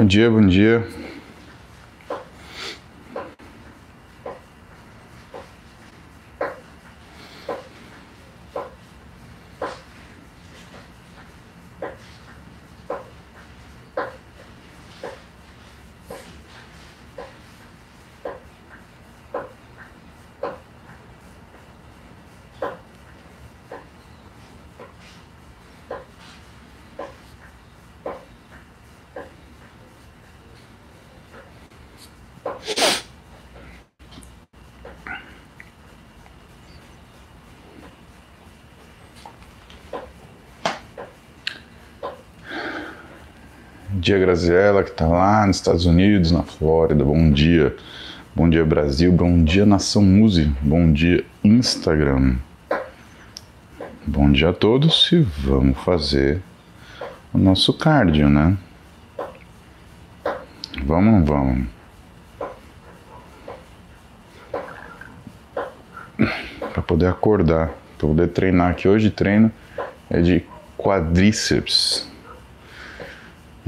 Bom dia, bom dia. Dia, Graziela, que está lá nos Estados Unidos, na Flórida. Bom dia. Bom dia, Brasil. Bom dia, Nação Muse. Bom dia, Instagram. Bom dia a todos e vamos fazer o nosso cardio, né? Vamos, vamos. Para poder acordar, para poder treinar, que hoje treino é de quadríceps.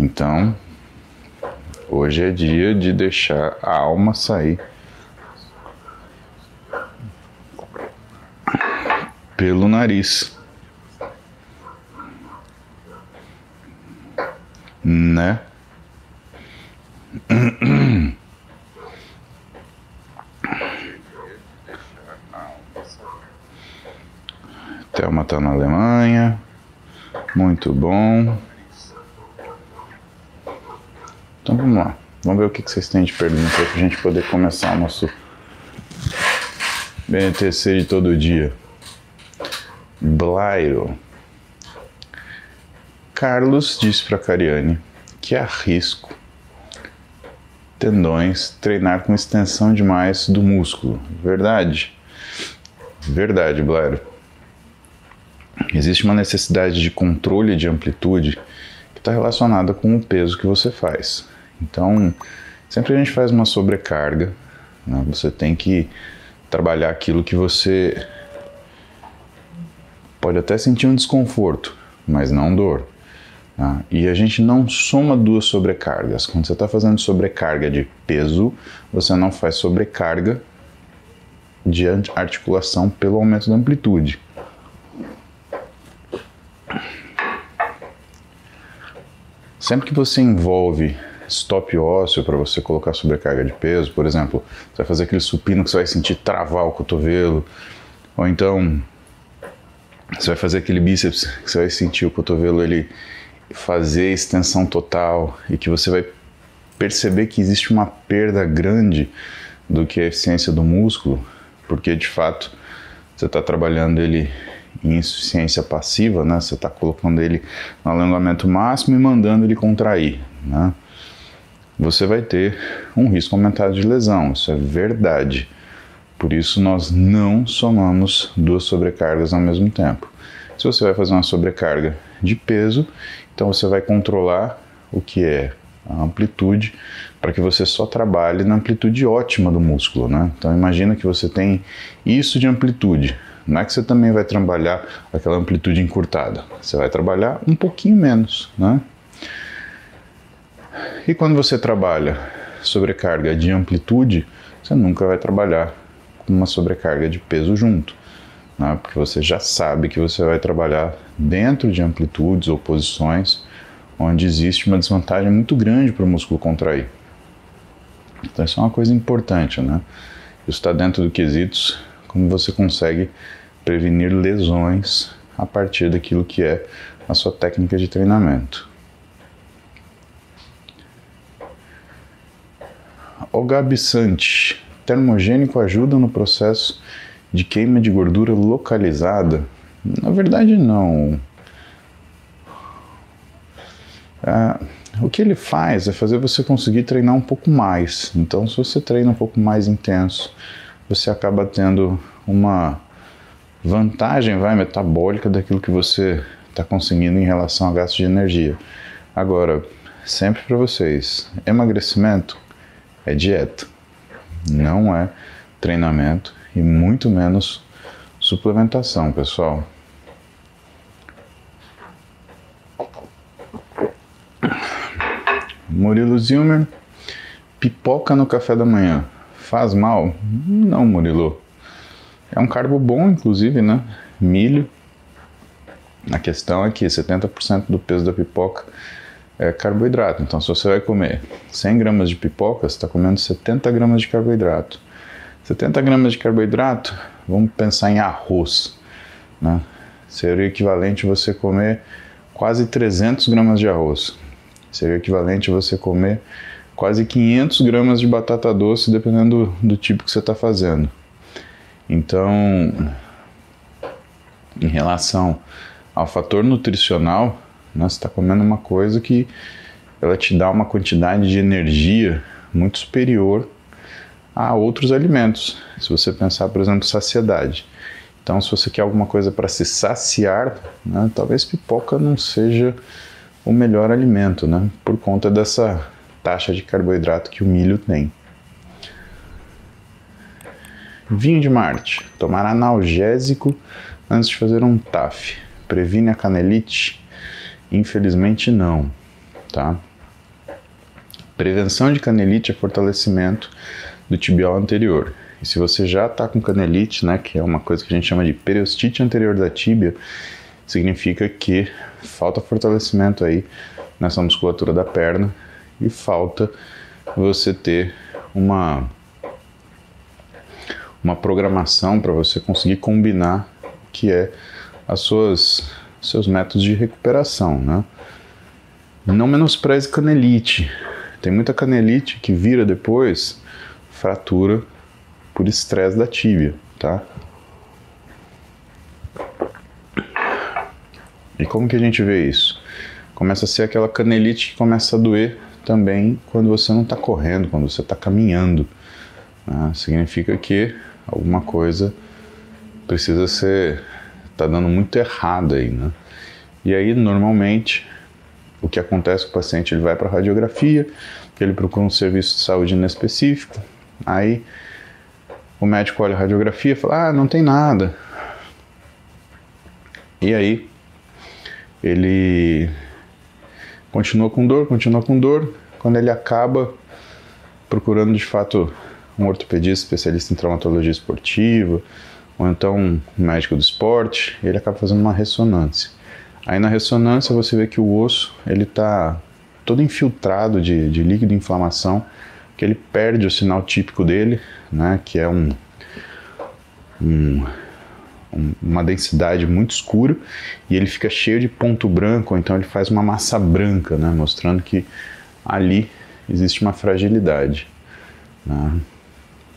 Então, hoje é dia de deixar a alma sair pelo nariz. Né? Thelma tá na Alemanha. Muito bom. Então vamos lá. Vamos ver o que vocês têm de pergunta para a gente poder começar o nosso BNTC de todo dia. Blairo. Carlos disse para Cariane que é risco tendões treinar com extensão demais do músculo. Verdade? Verdade, Blairo. Existe uma necessidade de controle de amplitude que está relacionada com o peso que você faz. Então, sempre a gente faz uma sobrecarga, né? você tem que trabalhar aquilo que você pode até sentir um desconforto, mas não dor. Tá? E a gente não soma duas sobrecargas. Quando você está fazendo sobrecarga de peso, você não faz sobrecarga de articulação pelo aumento da amplitude. Sempre que você envolve stop ósseo para você colocar sobrecarga de peso, por exemplo, você vai fazer aquele supino que você vai sentir travar o cotovelo, ou então você vai fazer aquele bíceps que você vai sentir o cotovelo ele fazer extensão total e que você vai perceber que existe uma perda grande do que a eficiência do músculo, porque de fato você está trabalhando ele em insuficiência passiva, né? Você está colocando ele no alongamento máximo e mandando ele contrair, né? Você vai ter um risco aumentado de lesão. Isso é verdade. Por isso, nós não somamos duas sobrecargas ao mesmo tempo. Se você vai fazer uma sobrecarga de peso, então você vai controlar o que é a amplitude para que você só trabalhe na amplitude ótima do músculo, né? Então imagina que você tem isso de amplitude. Não é que você também vai trabalhar aquela amplitude encurtada. Você vai trabalhar um pouquinho menos, né? E quando você trabalha sobrecarga de amplitude, você nunca vai trabalhar com uma sobrecarga de peso junto, né? porque você já sabe que você vai trabalhar dentro de amplitudes ou posições onde existe uma desvantagem muito grande para o músculo contrair. Então isso é uma coisa importante, né? Isso está dentro do quesitos como você consegue prevenir lesões a partir daquilo que é a sua técnica de treinamento. O Gabi Sante, termogênico ajuda no processo de queima de gordura localizada? Na verdade, não. É, o que ele faz é fazer você conseguir treinar um pouco mais. Então, se você treina um pouco mais intenso, você acaba tendo uma vantagem vai, metabólica daquilo que você está conseguindo em relação a gasto de energia. Agora, sempre para vocês, emagrecimento é dieta, não é treinamento e muito menos suplementação, pessoal. Murilo Zilmer, pipoca no café da manhã. Faz mal? Não, Murilo. É um carbo bom, inclusive, né? Milho. A questão é que 70% do peso da pipoca é carboidrato. Então, se você vai comer 100 gramas de pipoca, você está comendo 70 gramas de carboidrato. 70 gramas de carboidrato, vamos pensar em arroz. Né? Seria equivalente você comer quase 300 gramas de arroz. Seria equivalente você comer quase 500 gramas de batata doce, dependendo do, do tipo que você está fazendo. Então, em relação ao fator nutricional, né, você está comendo uma coisa que ela te dá uma quantidade de energia muito superior a outros alimentos. Se você pensar, por exemplo, saciedade. Então, se você quer alguma coisa para se saciar, né, talvez pipoca não seja o melhor alimento, né, por conta dessa taxa de carboidrato que o milho tem. Vinho de Marte. Tomar analgésico antes de fazer um TAF. Previne a canelite? Infelizmente não, tá? Prevenção de canelite é fortalecimento do tibial anterior. E se você já está com canelite, né, que é uma coisa que a gente chama de periostite anterior da tíbia, significa que falta fortalecimento aí nessa musculatura da perna e falta você ter uma uma programação para você conseguir combinar que é as suas seus métodos de recuperação, né? Não menospreze canelite. Tem muita canelite que vira depois fratura por estresse da tíbia, tá? E como que a gente vê isso? Começa a ser aquela canelite que começa a doer também quando você não está correndo, quando você está caminhando. Né? Significa que alguma coisa precisa ser está dando muito errado aí, né? E aí normalmente o que acontece com o paciente ele vai para radiografia, ele procura um serviço de saúde inespecífico, aí o médico olha a radiografia e fala, ah, não tem nada. E aí ele continua com dor, continua com dor, quando ele acaba procurando de fato um ortopedista especialista em traumatologia esportiva, ou então um médico do esporte, ele acaba fazendo uma ressonância. Aí na ressonância você vê que o osso ele está todo infiltrado de, de líquido de inflamação, que ele perde o sinal típico dele, né, que é um, um, uma densidade muito escura, e ele fica cheio de ponto branco, então ele faz uma massa branca, né, mostrando que ali existe uma fragilidade. Né.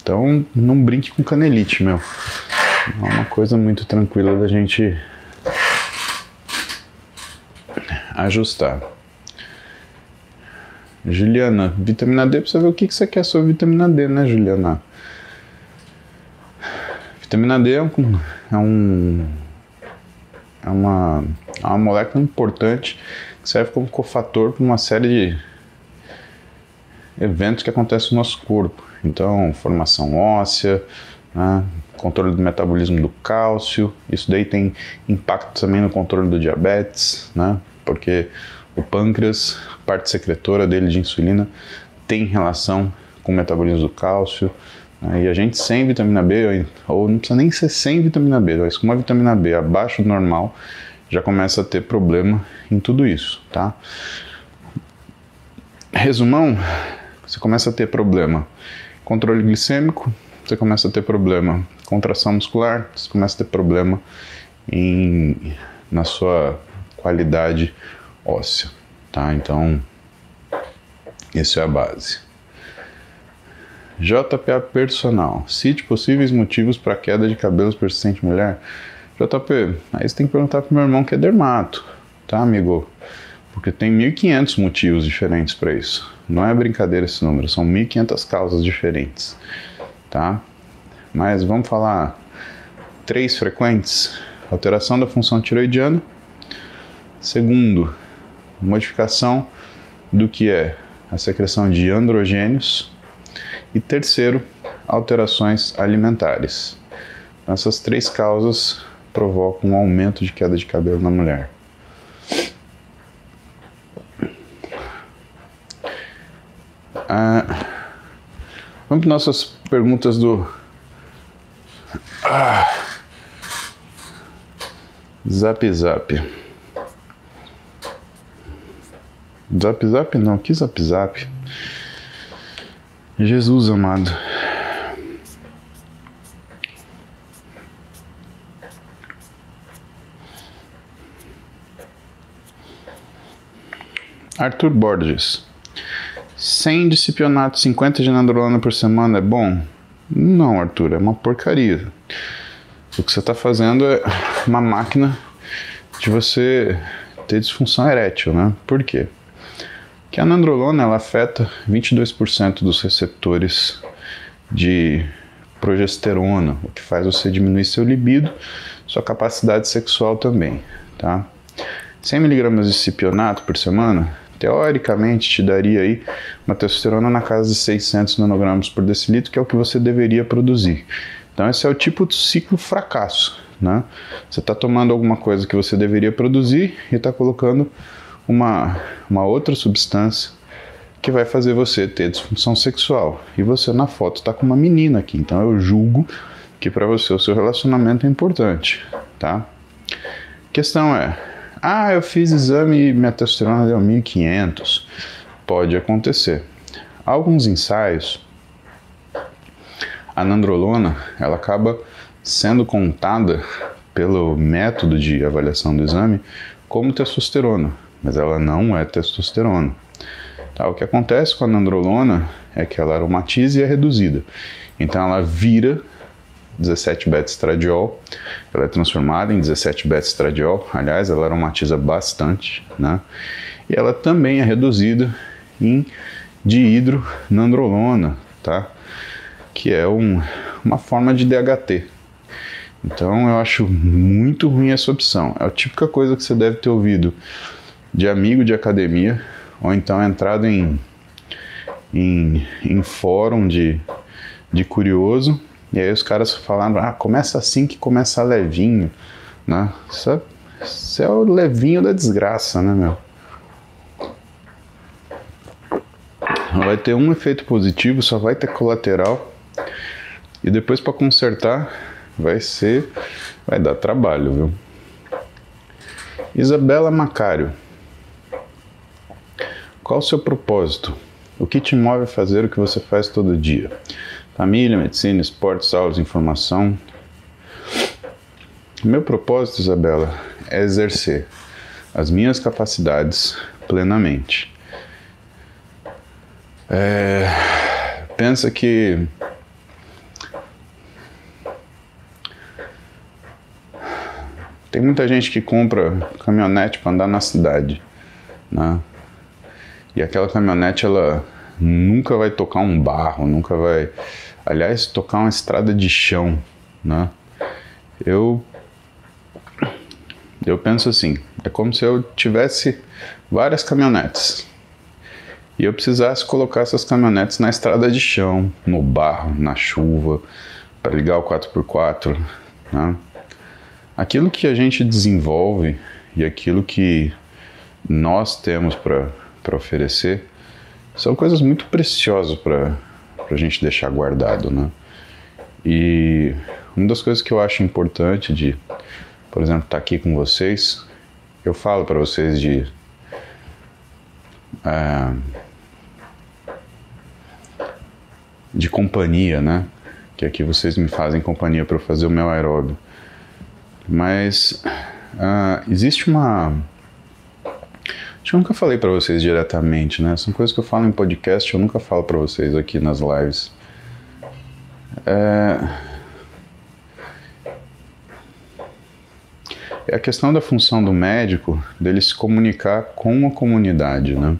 Então não brinque com canelite, meu. É uma coisa muito tranquila da gente ajustar. Juliana, vitamina D, precisa ver o que, você quer sobre vitamina D, né, Juliana? Vitamina D é um, é, um, é, uma, é uma molécula importante que serve como cofator para uma série de eventos que acontecem no nosso corpo. Então, formação óssea, né, controle do metabolismo do cálcio, isso daí tem impacto também no controle do diabetes, né, porque o pâncreas, parte secretora dele de insulina, tem relação com o metabolismo do cálcio. Né, e a gente sem vitamina B, ou não precisa nem ser sem vitamina B, mas com uma vitamina B abaixo do normal, já começa a ter problema em tudo isso, tá? Resumão, você começa a ter problema. Controle glicêmico, você começa a ter problema. Contração muscular, você começa a ter problema em, na sua qualidade óssea, tá? Então, isso é a base. JPA personal. Cite possíveis motivos para queda de cabelos persistente mulher. JP, aí você tem que perguntar pro meu irmão que é dermato, tá, amigo? Porque tem 1.500 motivos diferentes para isso. Não é brincadeira esse número, são 1.500 causas diferentes, tá? Mas vamos falar três frequentes: alteração da função tiroidiana. Segundo, modificação do que é a secreção de androgênios. E terceiro, alterações alimentares. Essas três causas provocam um aumento de queda de cabelo na mulher. Ah, vamos para nossas perguntas do. Ah, zap Zap. Zap Zap não, que Zap Zap? Jesus amado. Arthur Borges. 100 disciplinato, 50 de nandrolona por semana é bom? Não, Arthur, é uma porcaria. O que você está fazendo é uma máquina de você ter disfunção erétil, né? Por quê? Que a nandrolona ela afeta 22% dos receptores de progesterona, o que faz você diminuir seu libido, sua capacidade sexual também, tá? 100 mg de cipionato por semana teoricamente te daria aí uma testosterona na casa de 600 nanogramas por decilitro, que é o que você deveria produzir. Então esse é o tipo de ciclo fracasso, né? Você está tomando alguma coisa que você deveria produzir e está colocando uma, uma outra substância que vai fazer você ter disfunção sexual. E você na foto está com uma menina aqui, então eu julgo que para você o seu relacionamento é importante, tá? Questão é, ah, eu fiz exame e minha testosterona deu 1500. Pode acontecer. Alguns ensaios, a nandrolona, ela acaba sendo contada pelo método de avaliação do exame como testosterona, mas ela não é testosterona. Tá, o que acontece com a nandrolona é que ela aromatiza e é reduzida. Então ela vira 17 beta-estradiol. Ela é transformada em 17 beta-estradiol. Aliás, ela aromatiza bastante, né? E ela também é reduzida em dihidronandrolona, tá? Que é um, uma forma de DHT. Então eu acho muito ruim essa opção. É a típica coisa que você deve ter ouvido de amigo de academia, ou então entrado em, em, em fórum de, de curioso e aí os caras falaram, ah, começa assim que começa levinho, né? Isso é, isso é o levinho da desgraça, né, meu? Vai ter um efeito positivo, só vai ter colateral. E depois para consertar vai ser, vai dar trabalho, viu? Isabela Macário. Qual o seu propósito? O que te move a fazer o que você faz todo dia? Família, medicina, esportes, aulas, informação. Meu propósito, Isabela, é exercer as minhas capacidades plenamente. É, pensa que tem muita gente que compra caminhonete para andar na cidade, né? E aquela caminhonete ela nunca vai tocar um barro, nunca vai Aliás, tocar uma estrada de chão, né? Eu eu penso assim, é como se eu tivesse várias caminhonetes e eu precisasse colocar essas caminhonetes na estrada de chão, no barro, na chuva, para ligar o 4x4, né? Aquilo que a gente desenvolve e aquilo que nós temos para oferecer são coisas muito preciosas para a gente deixar guardado, né? E uma das coisas que eu acho importante de, por exemplo, estar tá aqui com vocês, eu falo para vocês de é, de companhia, né? Que aqui vocês me fazem companhia para fazer o meu aeróbio. Mas uh, existe uma Acho que eu nunca falei para vocês diretamente, né? São coisas que eu falo em podcast, eu nunca falo para vocês aqui nas lives. É... é a questão da função do médico dele se comunicar com a comunidade, né?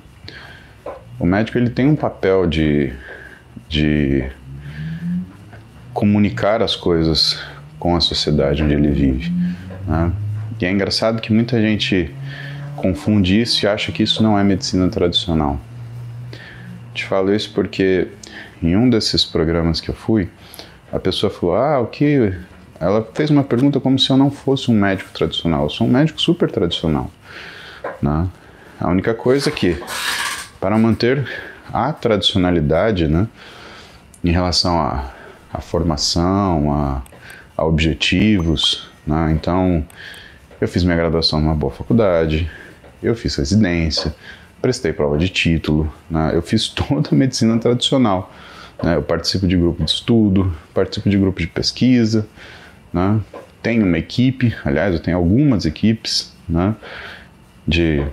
O médico ele tem um papel de, de comunicar as coisas com a sociedade onde ele vive. Né? E é engraçado que muita gente confunde isso e acha que isso não é medicina tradicional. Te falo isso porque em um desses programas que eu fui, a pessoa falou: Ah, o que. Ela fez uma pergunta como se eu não fosse um médico tradicional. Eu sou um médico super tradicional. Né? A única coisa é que, para manter a tradicionalidade, né, em relação à, formação, a, a objetivos, né? Então, eu fiz minha graduação numa boa faculdade, eu fiz residência, prestei prova de título, né? eu fiz toda a medicina tradicional. Né? Eu participo de grupo de estudo, participo de grupo de pesquisa, né? tenho uma equipe, aliás, eu tenho algumas equipes né? de,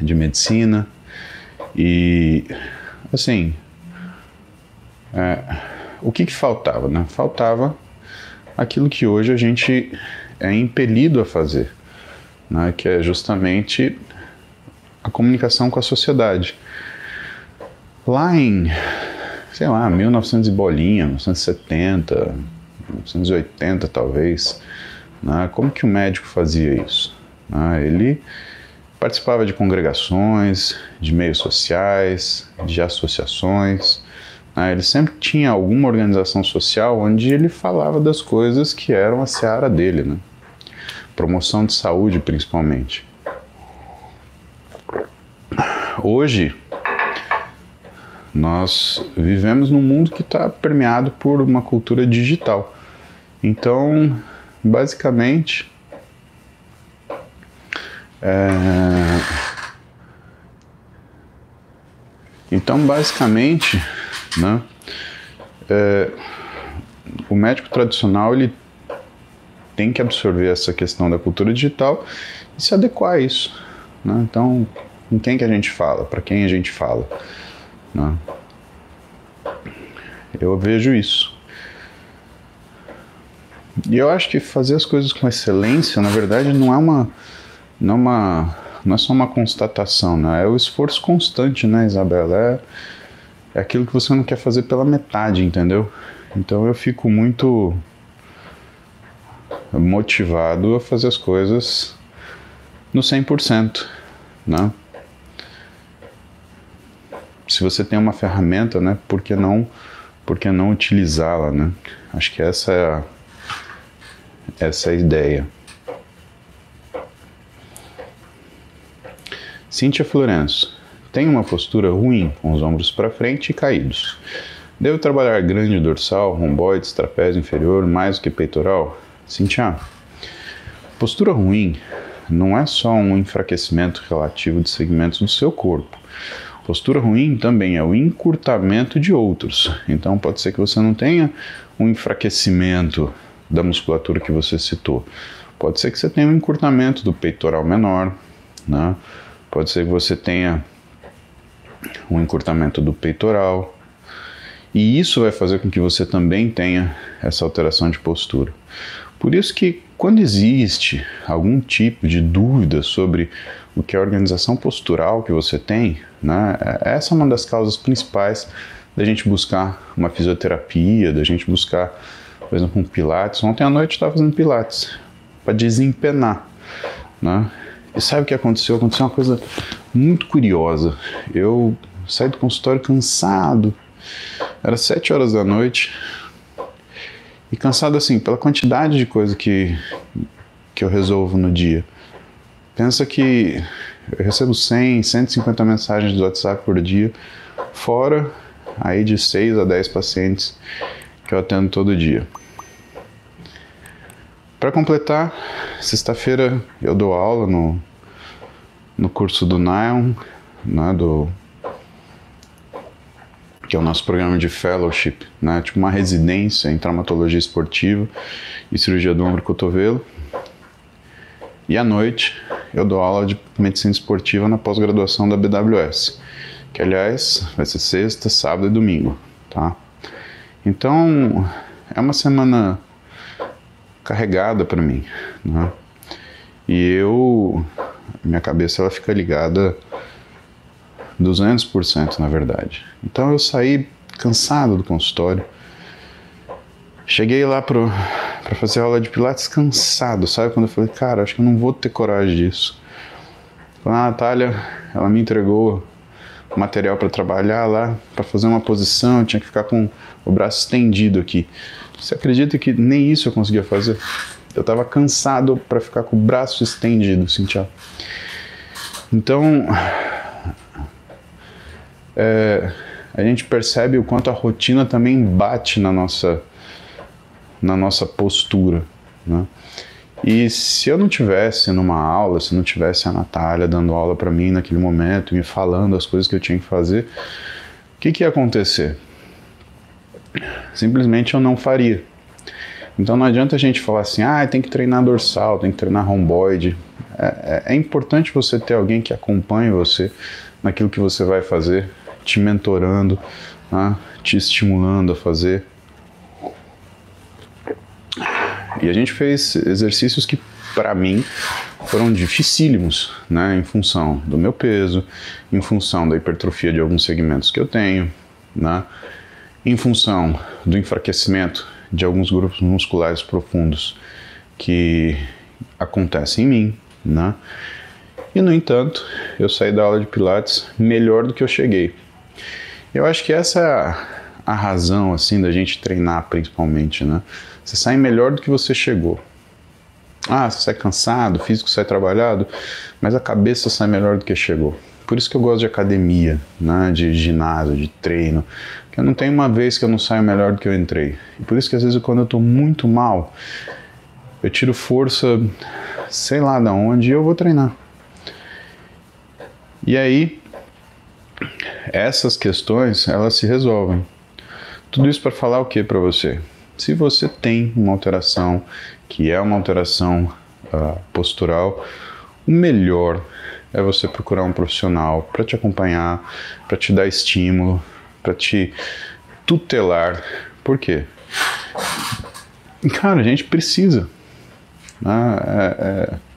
de medicina e, assim, é, o que, que faltava? Né? Faltava aquilo que hoje a gente é impelido a fazer, né? que é justamente a comunicação com a sociedade. Lá em, sei lá, 1900 e bolinha, 1970, 1980 talvez, né? como que o médico fazia isso? Né? Ele participava de congregações, de meios sociais, de associações, né? Ele sempre tinha alguma organização social onde ele falava das coisas que eram a seara dele, né? promoção de saúde principalmente. Hoje, nós vivemos num mundo que está permeado por uma cultura digital. Então, basicamente, é... então basicamente né? É, o médico tradicional ele tem que absorver essa questão da cultura digital e se adequar a isso. Né? Então, com quem que a gente fala? Para quem a gente fala? Né? Eu vejo isso. E eu acho que fazer as coisas com excelência, na verdade, não é uma, não é uma, não é só uma constatação, né? É o esforço constante, né, Isabela? É, é aquilo que você não quer fazer pela metade, entendeu? Então eu fico muito motivado a fazer as coisas no 100%, né? Se você tem uma ferramenta, né, por que não, por que não utilizá-la, né? Acho que essa é a, essa é a ideia. Cíntia Florenço. Tem uma postura ruim, com os ombros para frente e caídos. Devo trabalhar grande dorsal, romboides, trapézio inferior, mais do que peitoral? Cintia, postura ruim não é só um enfraquecimento relativo de segmentos do seu corpo. Postura ruim também é o encurtamento de outros. Então pode ser que você não tenha um enfraquecimento da musculatura que você citou. Pode ser que você tenha um encurtamento do peitoral menor, né? Pode ser que você tenha um encurtamento do peitoral. E isso vai fazer com que você também tenha essa alteração de postura. Por isso que quando existe algum tipo de dúvida sobre o que é a organização postural que você tem, né, essa é uma das causas principais da gente buscar uma fisioterapia, da gente buscar, por exemplo, um pilates. Ontem à noite eu estava fazendo pilates para desempenar, né? E sabe o que aconteceu? Aconteceu uma coisa muito curiosa. Eu saí do consultório cansado. Era sete horas da noite. E cansado assim, pela quantidade de coisa que, que eu resolvo no dia. Pensa que eu recebo 100, 150 mensagens do WhatsApp por dia, fora aí de 6 a 10 pacientes que eu atendo todo dia. Para completar, sexta-feira eu dou aula no, no curso do Nylon, né, do, que é o nosso programa de fellowship, né, tipo uma residência em traumatologia esportiva e cirurgia do ombro e cotovelo. E à noite eu dou aula de medicina esportiva na pós-graduação da BWS, que aliás vai ser sexta, sábado e domingo, tá? Então é uma semana carregada para mim, né? E eu, minha cabeça ela fica ligada 200% na verdade. Então eu saí cansado do consultório. Cheguei lá para fazer aula de pilates cansado, sabe? Quando eu falei, cara, acho que eu não vou ter coragem disso. A Natália, ela me entregou material para trabalhar lá, para fazer uma posição, eu tinha que ficar com o braço estendido aqui. Você acredita que nem isso eu conseguia fazer? Eu estava cansado para ficar com o braço estendido, Cintia. Então, é, a gente percebe o quanto a rotina também bate na nossa, na nossa postura. Né? E se eu não tivesse numa aula, se não tivesse a Natália dando aula para mim naquele momento, me falando as coisas que eu tinha que fazer, o que, que ia acontecer? Simplesmente eu não faria. Então não adianta a gente falar assim, ah, tem que treinar dorsal, tem que treinar romboide. É, é, é importante você ter alguém que acompanhe você naquilo que você vai fazer, te mentorando, né, te estimulando a fazer. E a gente fez exercícios que, para mim, foram dificílimos, né, em função do meu peso, em função da hipertrofia de alguns segmentos que eu tenho, né, em função do enfraquecimento de alguns grupos musculares profundos que acontecem em mim, né? E no entanto, eu saí da aula de Pilates melhor do que eu cheguei. Eu acho que essa é a razão assim da gente treinar principalmente, né? Você sai melhor do que você chegou. Ah, você sai cansado, o físico sai trabalhado, mas a cabeça sai melhor do que chegou. Por isso que eu gosto de academia, né, de ginásio, de treino, que eu não tenho uma vez que eu não saio melhor do que eu entrei. E por isso que às vezes quando eu estou muito mal, eu tiro força, sei lá da onde, e eu vou treinar. E aí, essas questões, elas se resolvem. Tudo isso para falar o que para você? Se você tem uma alteração que é uma alteração uh, postural, o melhor é você procurar um profissional para te acompanhar, para te dar estímulo, para te tutelar. Por quê? Cara, a gente precisa. Né? É, é...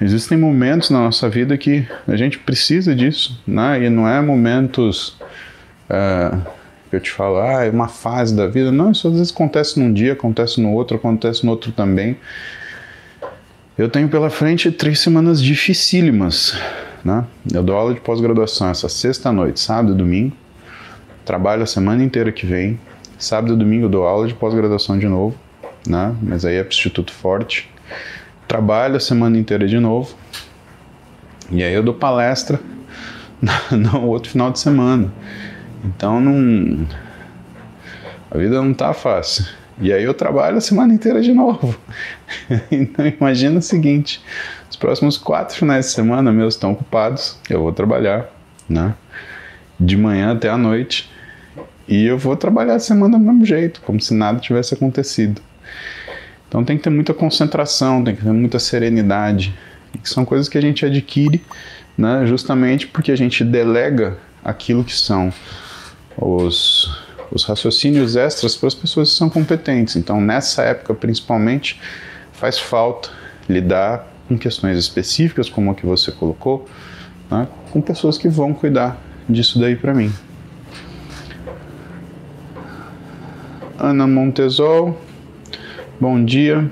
Existem momentos na nossa vida que a gente precisa disso, né? e não é momentos. Uh, eu te falo, ah, é uma fase da vida. Não, isso às vezes acontece num dia, acontece no outro, acontece no outro também. Eu tenho pela frente três semanas dificílimas. Né? Eu dou aula de pós-graduação essa sexta-noite, sábado e domingo. Trabalho a semana inteira que vem. Sábado e domingo dou aula de pós-graduação de novo, né? mas aí é para Instituto Forte. Trabalho a semana inteira de novo. E aí eu dou palestra no outro final de semana. Então não. A vida não tá fácil. E aí eu trabalho a semana inteira de novo. então imagina o seguinte: os próximos quatro finais de semana meus estão ocupados, eu vou trabalhar, né? De manhã até a noite. E eu vou trabalhar a semana do mesmo jeito, como se nada tivesse acontecido. Então tem que ter muita concentração, tem que ter muita serenidade, que são coisas que a gente adquire, né, justamente porque a gente delega aquilo que são os, os raciocínios extras para as pessoas que são competentes. Então, nessa época, principalmente, faz falta lidar com questões específicas, como a que você colocou, né, com pessoas que vão cuidar disso daí para mim. Ana Montesol, bom dia.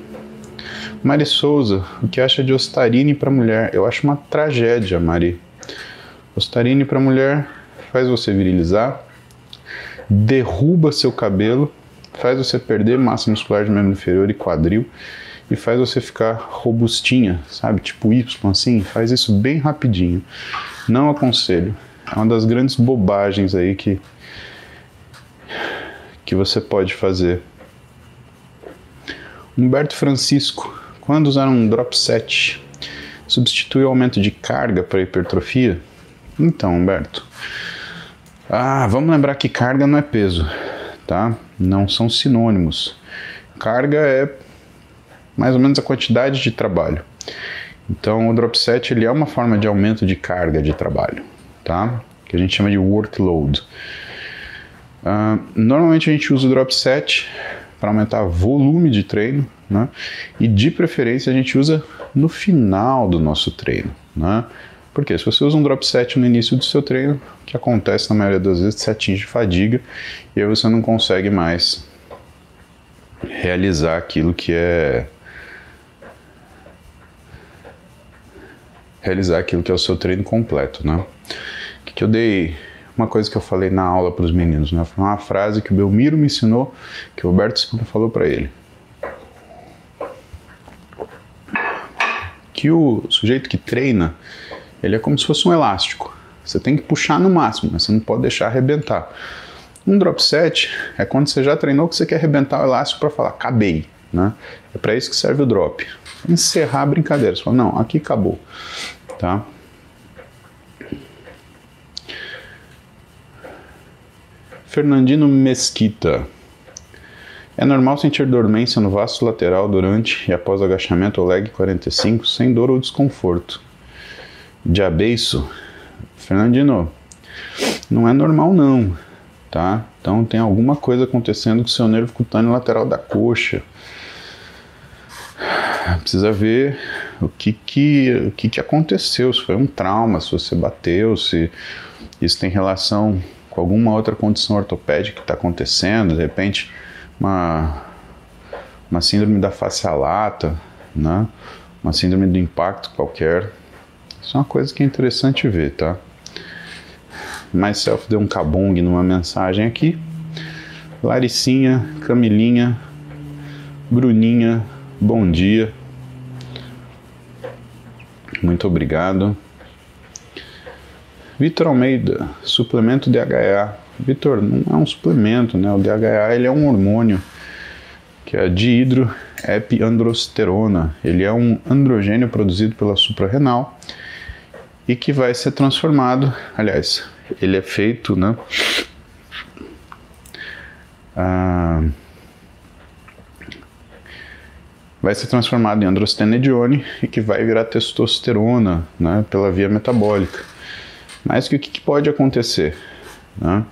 Mari Souza, o que acha de Ostarine para mulher? Eu acho uma tragédia, Mari. Ostarine para mulher faz você virilizar, derruba seu cabelo, faz você perder massa muscular de membro inferior e quadril e faz você ficar robustinha, sabe? Tipo Y assim, faz isso bem rapidinho. Não aconselho. É uma das grandes bobagens aí que que você pode fazer. Humberto Francisco, quando usar um drop set, substitui o aumento de carga para hipertrofia? Então, Humberto, ah, vamos lembrar que carga não é peso, tá? Não são sinônimos. Carga é mais ou menos a quantidade de trabalho. Então, o drop set ele é uma forma de aumento de carga de trabalho, tá? Que a gente chama de workload. Uh, normalmente a gente usa o drop set para aumentar volume de treino, né? E de preferência a gente usa no final do nosso treino, né? Porque se você usa um drop set no início do seu treino, o que acontece na maioria das vezes, você atinge fadiga e aí você não consegue mais realizar aquilo que é realizar aquilo que é o seu treino completo, né? Que, que eu dei uma coisa que eu falei na aula para os meninos, né? Foi uma frase que o Belmiro me ensinou, que o Roberto Silva falou para ele. Que o sujeito que treina, ele é como se fosse um elástico. Você tem que puxar no máximo, mas você não pode deixar arrebentar. Um drop set é quando você já treinou que você quer arrebentar o elástico para falar, acabei. Né? É para isso que serve o drop. Encerrar a brincadeira. Você fala, não, aqui acabou. Tá? Fernandino Mesquita. É normal sentir dormência no vasto lateral durante e após agachamento ou leg 45 sem dor ou desconforto. Diabeiço. Fernandino, não é normal não, tá? Então tem alguma coisa acontecendo com o seu nervo cutâneo lateral da coxa. Precisa ver o que que, o que, que aconteceu, se foi um trauma, se você bateu, se isso tem relação com alguma outra condição ortopédica que está acontecendo, de repente uma, uma síndrome da face lata, né? uma síndrome do impacto qualquer. Isso é uma coisa que é interessante ver, tá? Myself deu um cabong numa mensagem aqui. Laricinha, Camilinha, Bruninha, bom dia. Muito obrigado. Vitor Almeida, suplemento DHA. Vitor, não é um suplemento, né? O DHA ele é um hormônio que é a dihidroepiandrosterona. Ele é um androgênio produzido pela suprarrenal e que vai ser transformado, aliás, ele é feito, né? Ah, vai ser transformado em androstenedione e que vai virar testosterona, né, pela via metabólica. Mas que o que pode acontecer? Né?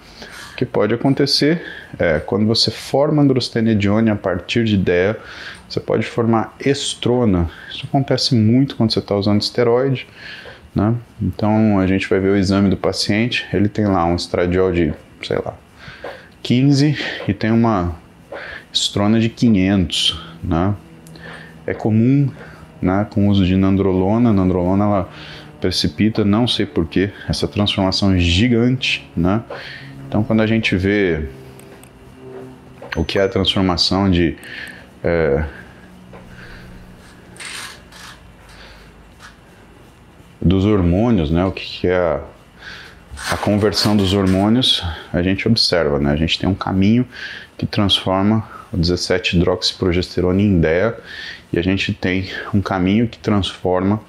O que pode acontecer é quando você forma androstenedione a partir de DEA, você pode formar estrona. Isso acontece muito quando você está usando esteroide. Né? Então a gente vai ver o exame do paciente, ele tem lá um estradiol de, sei lá, 15 e tem uma estrona de 500. Né? É comum né, com o uso de nandrolona, nandrolona ela precipita, não sei porquê, essa transformação gigante, né? Então, quando a gente vê o que é a transformação de é, dos hormônios, né? O que é a, a conversão dos hormônios, a gente observa, né? A gente tem um caminho que transforma o 17-hidroxiprogesterona em DEA e a gente tem um caminho que transforma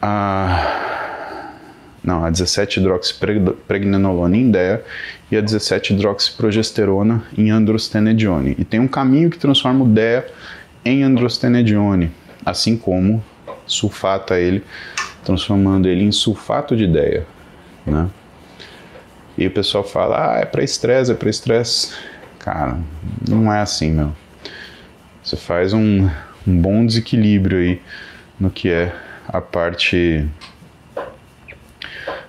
a não, a 17-hidroxipregnenolona em DEA e a 17-hidroxiprogesterona em androstenedione. E tem um caminho que transforma o DEA em androstenedione, assim como sulfata ele, transformando ele em sulfato de DEA, né? E o pessoal fala, ah, é para estresse, é para estresse. Cara, não é assim, meu. Você faz um, um bom desequilíbrio aí no que é a parte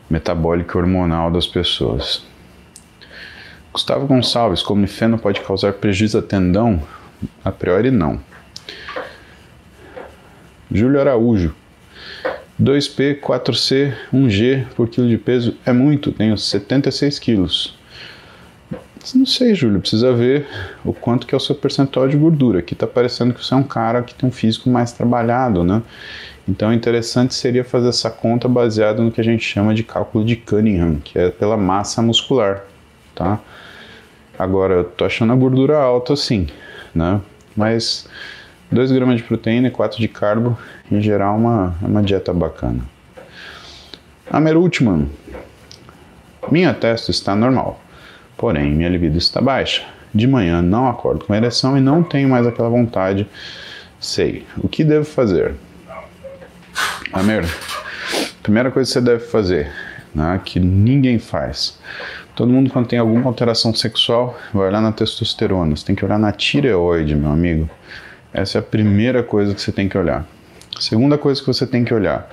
metabólica hormonal das pessoas. Gustavo Gonçalves, como feno pode causar prejuízo a tendão? A priori não. Júlio Araújo, 2P, 4C, 1G por quilo de peso é muito, tenho 76 quilos. Não sei, Júlio, precisa ver o quanto que é o seu percentual de gordura. Aqui está parecendo que você é um cara que tem um físico mais trabalhado, né? Então, interessante seria fazer essa conta baseada no que a gente chama de cálculo de Cunningham, que é pela massa muscular, tá? Agora, eu tô achando a gordura alta sim, né? Mas 2 gramas de proteína e 4 de carbo, em geral, uma, uma dieta bacana. Amerultman. Minha testa está normal, porém minha libido está baixa. De manhã não acordo com ereção e não tenho mais aquela vontade. Sei. O que devo fazer? Amir, primeira coisa que você deve fazer, né, que ninguém faz. Todo mundo quando tem alguma alteração sexual vai olhar na testosterona. Você tem que olhar na tireoide, meu amigo. Essa é a primeira coisa que você tem que olhar. Segunda coisa que você tem que olhar,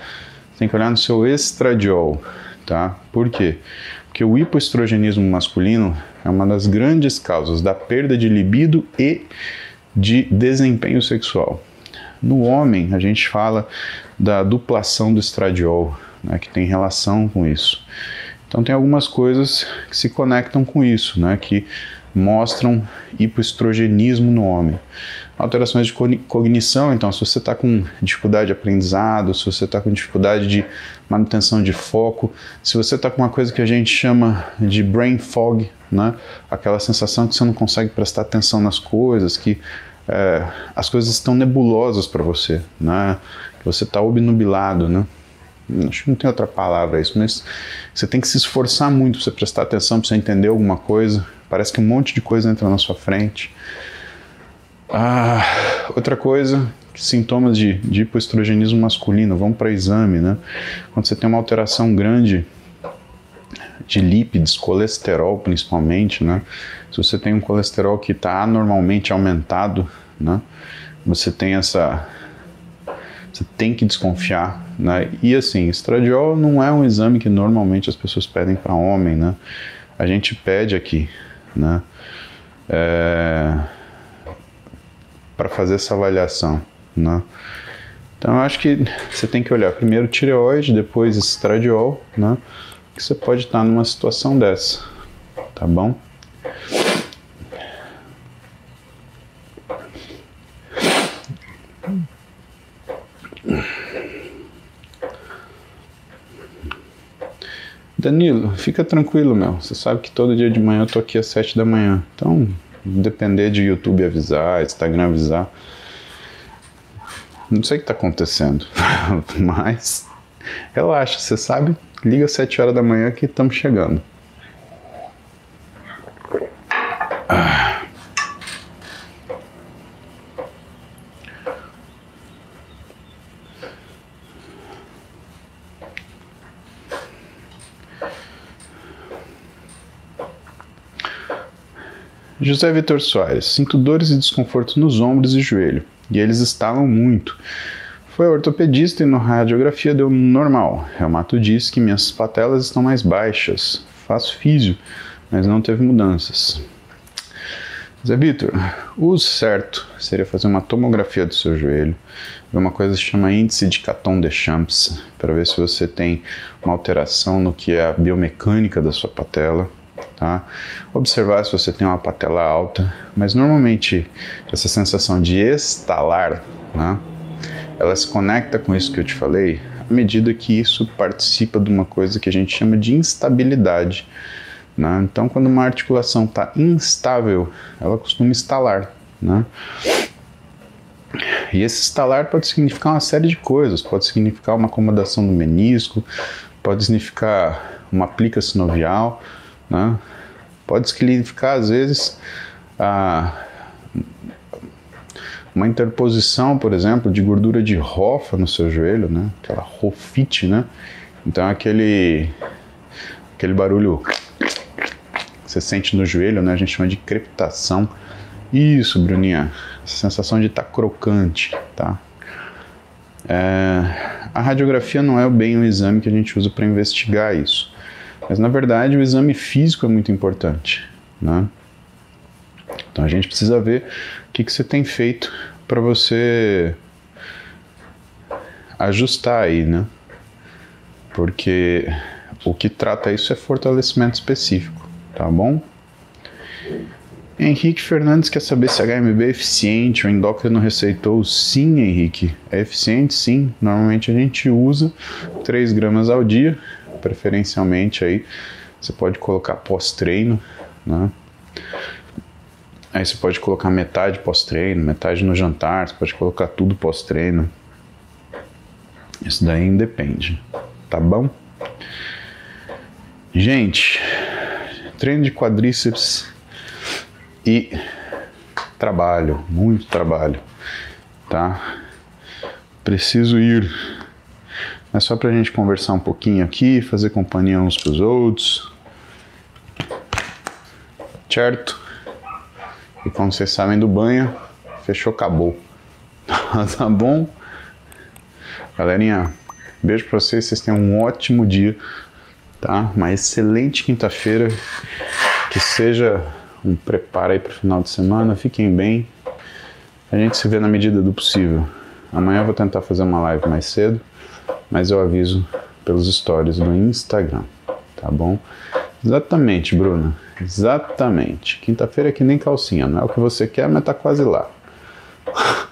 você tem que olhar no seu estradiol, tá? Por quê? Porque o hipoestrogenismo masculino é uma das grandes causas da perda de libido e de desempenho sexual. No homem, a gente fala da duplação do estradiol, né, que tem relação com isso. Então tem algumas coisas que se conectam com isso, né, que mostram hipoestrogenismo no homem. Alterações de cognição, então, se você está com dificuldade de aprendizado, se você está com dificuldade de manutenção de foco, se você está com uma coisa que a gente chama de brain fog, né? aquela sensação que você não consegue prestar atenção nas coisas, que é, as coisas estão nebulosas para você, né? que você está obnubilado. Né? Acho que não tem outra palavra isso, mas você tem que se esforçar muito para você prestar atenção, para você entender alguma coisa. Parece que um monte de coisa entra na sua frente. Ah, outra coisa, sintomas de, de hipoestrogenismo masculino, vamos para exame, né? Quando você tem uma alteração grande de lípidos, colesterol principalmente, né? Se você tem um colesterol que está anormalmente aumentado, né? Você tem essa, você tem que desconfiar, né? E assim, estradiol não é um exame que normalmente as pessoas pedem para homem, né? A gente pede aqui, né? É para fazer essa avaliação, né? Então eu acho que você tem que olhar primeiro tireoide, depois estradiol, né? Que você pode estar numa situação dessa, tá bom? Danilo, fica tranquilo, meu. Você sabe que todo dia de manhã eu tô aqui às sete da manhã. Então, depender de YouTube avisar, Instagram avisar. Não sei o que está acontecendo, mas relaxa, você sabe, liga às 7 horas da manhã que estamos chegando. José Vitor Soares, sinto dores e desconforto nos ombros e joelho, e eles estalam muito. Foi ortopedista e na radiografia deu normal. Reumato diz que minhas patelas estão mais baixas. Faço físio, mas não teve mudanças. Zé Vitor, o certo seria fazer uma tomografia do seu joelho, ver uma coisa que se chama índice de Caton de Champs, para ver se você tem uma alteração no que é a biomecânica da sua patela, tá? Observar se você tem uma patela alta, mas normalmente essa sensação de estalar, né? Ela se conecta com isso que eu te falei à medida que isso participa de uma coisa que a gente chama de instabilidade. Né? Então, quando uma articulação está instável, ela costuma estalar. Né? E esse estalar pode significar uma série de coisas. Pode significar uma acomodação do menisco, pode significar uma plica sinovial, né? Pode significar, às vezes, a, uma interposição, por exemplo, de gordura de rofa no seu joelho, né? aquela rofite, né? Então, aquele, aquele barulho que você sente no joelho, né? a gente chama de crepitação. Isso, Bruninha, sensação de estar tá crocante, tá? É, a radiografia não é bem o exame que a gente usa para investigar isso. Mas na verdade o exame físico é muito importante, né? Então a gente precisa ver o que, que você tem feito para você ajustar aí, né? Porque o que trata isso é fortalecimento específico, tá bom? Henrique Fernandes quer saber se HMB é eficiente, o endócrino receitou. Sim, Henrique, é eficiente sim. Normalmente a gente usa 3 gramas ao dia preferencialmente aí você pode colocar pós-treino, né? Aí você pode colocar metade pós-treino, metade no jantar, você pode colocar tudo pós-treino. Isso daí independe, tá bom? Gente, treino de quadríceps e trabalho, muito trabalho, tá? Preciso ir é só para a gente conversar um pouquinho aqui, fazer companhia uns para os outros. Certo? E quando vocês saem do banho, fechou, acabou. tá bom? Galerinha, beijo para vocês, vocês tenham um ótimo dia, tá? Uma excelente quinta-feira, que seja um preparo aí para o final de semana, fiquem bem. A gente se vê na medida do possível. Amanhã eu vou tentar fazer uma live mais cedo mas eu aviso pelos stories no Instagram, tá bom? Exatamente, Bruna. Exatamente. Quinta-feira é que nem calcinha, não é o que você quer, mas tá quase lá.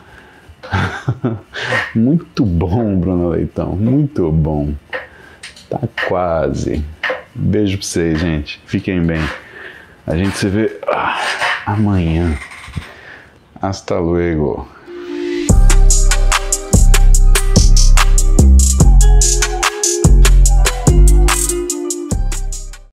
muito bom, Bruno Leitão, muito bom. Tá quase. Beijo pra vocês, gente. Fiquem bem. A gente se vê ah, amanhã. Hasta luego.